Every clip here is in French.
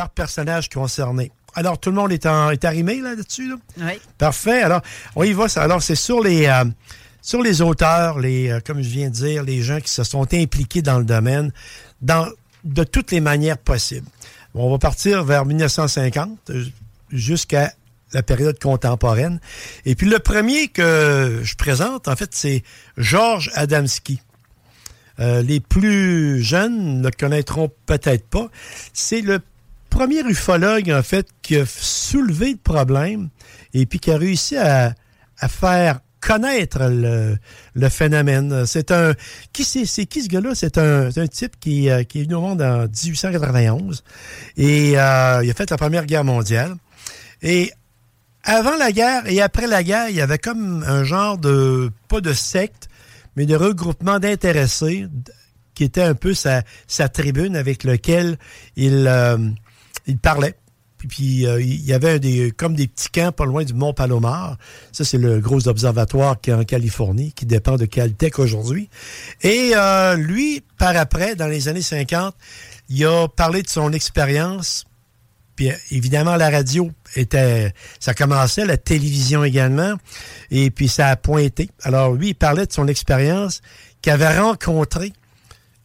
Par personnage concerné. Alors, tout le monde est, en, est arrimé là-dessus? Là? Oui. Parfait. Alors, on y va. Alors, c'est sur les... euh, sur les auteurs, les, euh, comme je viens de dire, les gens qui se sont impliqués dans le domaine, dans, de toutes les manières possibles. Bon, on va partir vers 1950 euh, jusqu'à la période contemporaine. Et puis le premier que je présente, en fait, c'est Georges Adamski. Euh, les plus jeunes ne le connaîtront peut-être pas. C'est le premier ufologue, en fait, qui a soulevé le problème et puis qui a réussi à, à faire connaître le, le phénomène. C'est un... Qui c'est, c'est qui ce gars-là? C'est un, un type qui, euh, qui est venu au monde en 1891 et euh, il a fait la Première Guerre mondiale. Et avant la guerre et après la guerre, il y avait comme un genre de, pas de secte, mais de regroupement d'intéressés qui était un peu sa, sa tribune avec lequel il, euh, il parlait. Puis, euh, il y avait comme des petits camps pas loin du Mont Palomar. Ça, c'est le gros observatoire qui est en Californie, qui dépend de Caltech aujourd'hui. Et euh, lui, par après, dans les années 50, il a parlé de son expérience puis évidemment, la radio était. Ça commençait, la télévision également. Et puis ça a pointé. Alors lui, il parlait de son expérience qu'il avait rencontré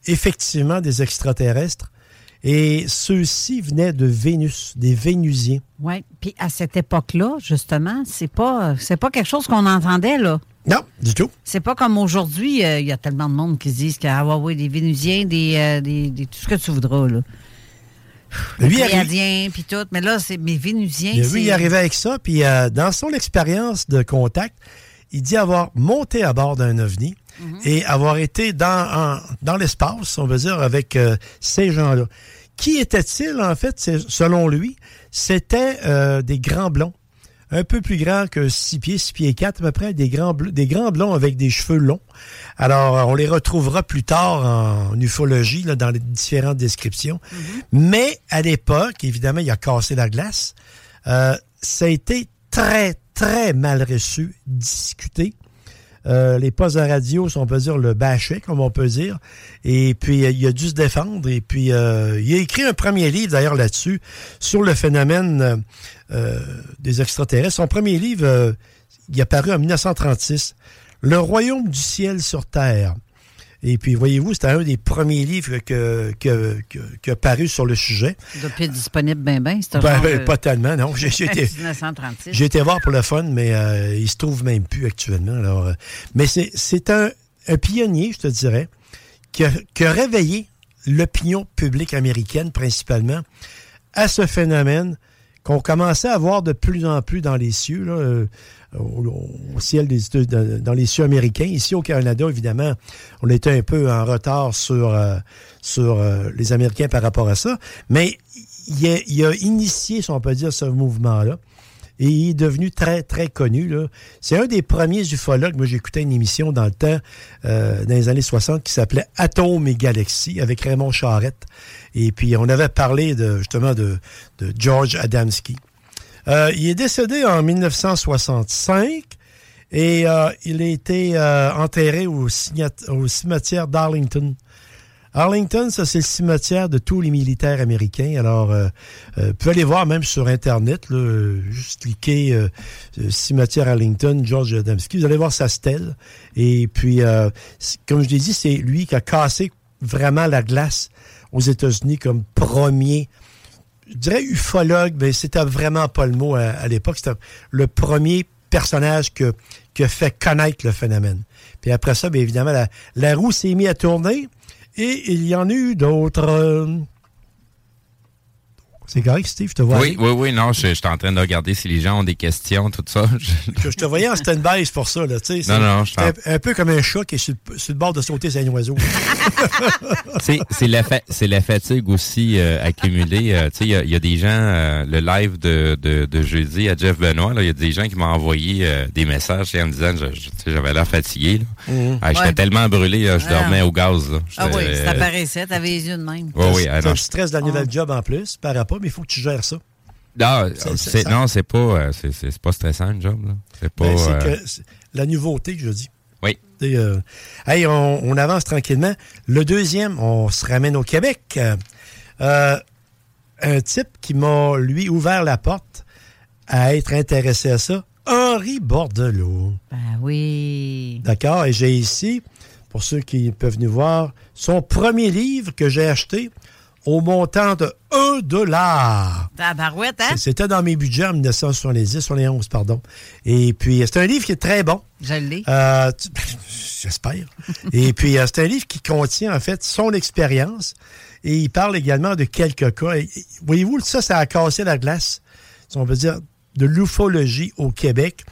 effectivement des extraterrestres. Et ceux-ci venaient de Vénus, des Vénusiens. Oui. Puis à cette époque-là, justement, c'est pas c'est pas quelque chose qu'on entendait, là. Non, du tout. C'est pas comme aujourd'hui, euh, il y a tellement de monde qui se disent qu'il y a ah, ouais, ouais, des Vénusiens, des, euh, des, des- tout ce que tu voudras, là. Lui, Pléiadiens, puis tout. Mais là, c'est mes Vénusiens. Lui, il arrivait avec ça. Puis euh, dans son expérience de contact, il dit avoir monté à bord d'un ovni et avoir été dans, en- dans l'espace, on veut dire, avec euh, ces gens-là. Qui étaient-ils, en fait, selon lui? C'était euh, des grands blonds. Un peu plus grands que 6 pieds, 6 pieds 4 à peu près, des grands, des grands blonds avec des cheveux longs. Alors, euh, on les retrouvera plus tard en ufologie, là, dans les différentes descriptions. Mais à l'époque, évidemment, il a cassé la glace. Euh, ça a été très, très mal reçu, discuté. Euh, les postes de radio, si on peut dire, le bâchaient, comme on peut dire. Et puis, euh, il a dû se défendre. Et puis, euh, il a écrit un premier livre, d'ailleurs, là-dessus, sur le phénomène des extraterrestres. Son premier livre, il a paru en 1936. Le royaume du ciel sur terre. Et puis, voyez-vous, c'était un des premiers livres que, que, que, qui a paru sur le sujet. Être disponible ben ben. C'est un Ben, genre ben, de- pas tellement, non. J'ai été, 1936. j'ai été voir pour le fun, mais euh, il se trouve même plus actuellement. Alors, euh, mais c'est, c'est un, un pionnier, je te dirais, qui a, qui a réveillé l'opinion publique américaine principalement à ce phénomène qu'on commençait à voir de plus en plus dans les cieux, là, euh, au, ciel des dans les cieux américains. Ici au Canada, évidemment, on était un peu en retard sur, euh, sur euh, les Américains par rapport à ça, mais il a, il a initié, si on peut dire, ce mouvement-là. Et il est devenu très, très connu. C'est un des premiers ufologues. Moi, j'écoutais une émission dans le temps, euh, dans les années 60, qui s'appelait Atomes et Galaxies, avec Raymond Charette. Et puis, on avait parlé de, justement de, George Adamski. Euh, il est décédé en 1965 et euh, il a été euh, enterré au cimetière d'Arlington. Arlington, ça c'est le cimetière de tous les militaires américains. Alors, euh, euh, vous pouvez aller voir même sur Internet, là, juste cliquer euh, euh, cimetière Arlington, George Adamski, vous allez voir sa stèle. Et puis, euh, comme je l'ai dit, c'est lui qui a cassé vraiment la glace aux États-Unis comme premier, je dirais ufologue, mais c'était vraiment pas le mot à, l'époque. C'était le premier personnage que, qui a fait connaître le phénomène. Puis après ça, bien évidemment, la roue s'est mise à tourner et il y en a eu d'autres. C'est correct, Steve, je te vois. Oui, oui, oui, non, je, suis en train de regarder si les gens ont des questions, tout ça. Je, te voyais en stand-by, c'est pour ça, là, tu sais. Non, non, je un, un peu comme un chat qui est sur, le bord de sauter sur un oiseau. c'est la, la fatigue aussi euh, accumulée. Euh, tu sais, il y, a des gens, euh, le live de, de, de, jeudi à Jeff Benoît, il y a des gens qui m'ont envoyé des messages en me disant que j'avais l'air fatigué. Mhm. Ah, j'étais tellement brûlé, je dormais au gaz. Ah oui, ça paraissait, t'avais les yeux de même. Oui, oui. Ah, stress de la nouvelle ah. job en plus, par rapport mais il faut que tu gères ça. Non, c'est, non, c'est pas, euh, c'est, pas stressant le job. Là. C'est pas. Ben, euh, la nouveauté que je dis. Oui. Euh, hey, on, avance tranquillement. Le deuxième, on se ramène au Québec. un type qui m'a, lui, ouvert la porte à être intéressé à ça, Henri Bordelot. Ben oui. D'accord? Et j'ai ici, pour ceux qui peuvent nous voir, son premier livre que j'ai acheté au montant de 1 dollar. hein? C'était dans mes budgets en 1970, 71, pardon. Et puis, c'est un livre qui est très bon. Je l'ai. Euh, j'espère. Et puis, euh, c'est un livre qui contient, en fait, son expérience. Et il parle également de quelques cas. Voyez-vous, ça, ça a cassé la glace, si on veut dire, de l'ufologie au Québec.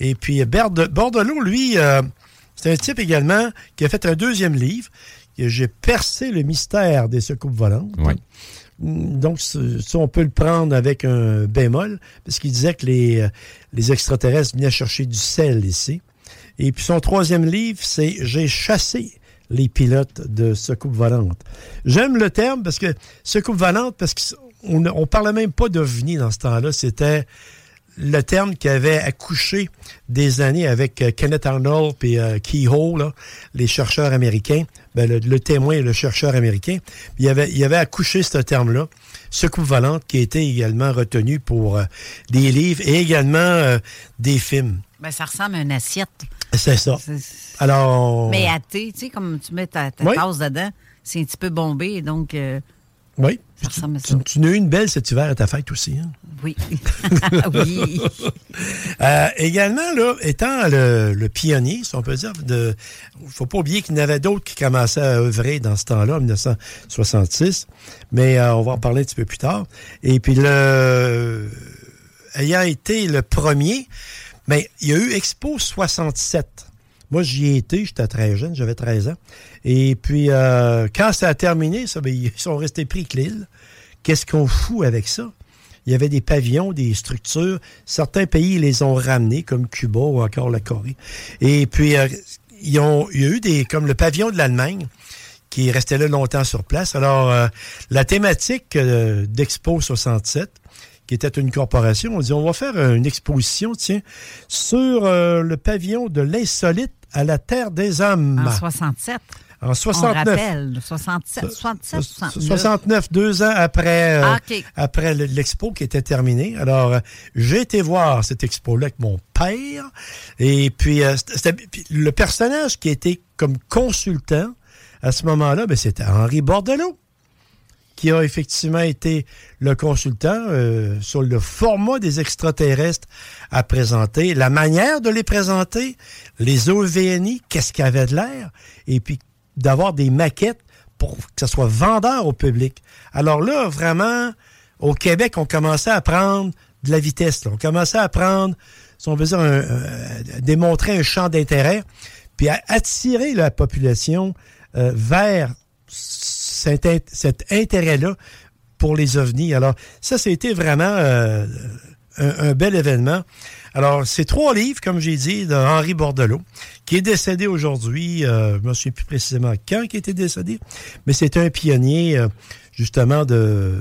Et puis, Bordelot, lui, euh, c'est un type également qui a fait un deuxième livre j'ai percé le mystère des secoupes volantes. Donc, ça, on peut le prendre avec un bémol, parce qu'il disait que les, euh, les extraterrestres venaient chercher du sel ici. Et puis son troisième livre, c'est J'ai chassé les pilotes de secoupes volantes. J'aime le terme parce que secoupes volantes, parce qu'on ne parlait même pas d'OVNI dans ce temps-là, c'était le terme qui avait accouché des années avec euh, Kenneth Arnold et euh, Keyhole, les chercheurs américains, ben, le, témoin et le chercheur américain, il avait, il avait accouché ce terme-là, secoupe volante, qui a été également retenu pour euh, des livres et également des films. Ben, ça ressemble à une assiette. C'est ça. Alors. Mais à thé, tu sais, comme tu mets ta, tasse dedans, c'est un petit peu bombé, donc. Oui. Tu, n'as eu une belle cet hiver à ta fête aussi. Hein? Oui. oui. Euh, également, là, étant le, pionnier, si on peut dire, il ne faut pas oublier qu'il y en avait d'autres qui commençaient à œuvrer dans ce temps-là, en 1966, mais euh, on va en parler un petit peu plus tard. Et puis, le, ayant été le premier, mais il y a eu Expo 67. Moi, j'y ai été, j'étais très jeune, j'avais 13 ans. Et puis, euh, quand ça a terminé, ça, ben, ils sont restés pris que l'île. Qu'est-ce qu'on fout avec ça? Il y avait des pavillons, des structures. Certains pays les ont ramenés, comme Cuba ou encore la Corée. Et puis, euh, ils ont, il y a eu des, comme le pavillon de l'Allemagne, qui restait là longtemps sur place. Alors, euh, la thématique d'Expo 67, qui était une corporation, on dit, on va faire une exposition, tiens, sur le pavillon de l'insolite à la Terre des Hommes. En 67. En 69. On rappelle, 67, 67, 69. 69, deux ans après, euh, ah, après l'expo qui était terminée. Alors, euh, j'ai été voir cette expo-là avec mon père. Et puis, euh, le personnage qui était comme consultant à ce moment-là, ben, c'était Henri Bordelot qui a effectivement été le consultant sur le format des extraterrestres à présenter, la manière de les présenter, les OVNI, qu'est-ce qu'il y avait de l'air, et puis d'avoir des maquettes pour que ça soit vendeur au public. Alors là, vraiment, au Québec, on commençait à prendre de la vitesse. On commençait à prendre, si on veut dire, un, démontrer un champ d'intérêt, puis à attirer la population euh, vers cet, intérêt-là pour les ovnis. Alors, ça, c'était vraiment euh, un, bel événement. Alors, c'est trois livres, comme j'ai dit, de Henri Bordelot, qui est décédé aujourd'hui. Euh, je ne me souviens plus précisément quand il était décédé, mais c'est un pionnier, euh, justement, de,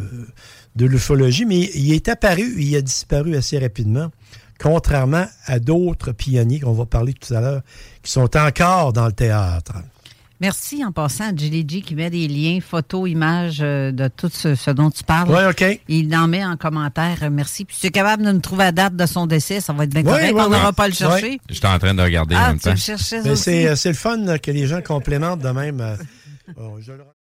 de l'ufologie. Mais il est apparu, il a disparu assez rapidement, contrairement à d'autres pionniers qu'on va parler tout à l'heure, qui sont encore dans le théâtre. Merci en passant à G qui met des liens, photos, images euh, de tout ce, dont tu parles. Oui, OK. Il en met en commentaire. Euh, merci. Puis si tu es capable de nous trouver la date de son décès, ça va être bien correct. On n'aura pas à le chercher. J'étais en train de regarder ah, en même tu temps. C'est le fun que les gens complémentent de même. Oh, je le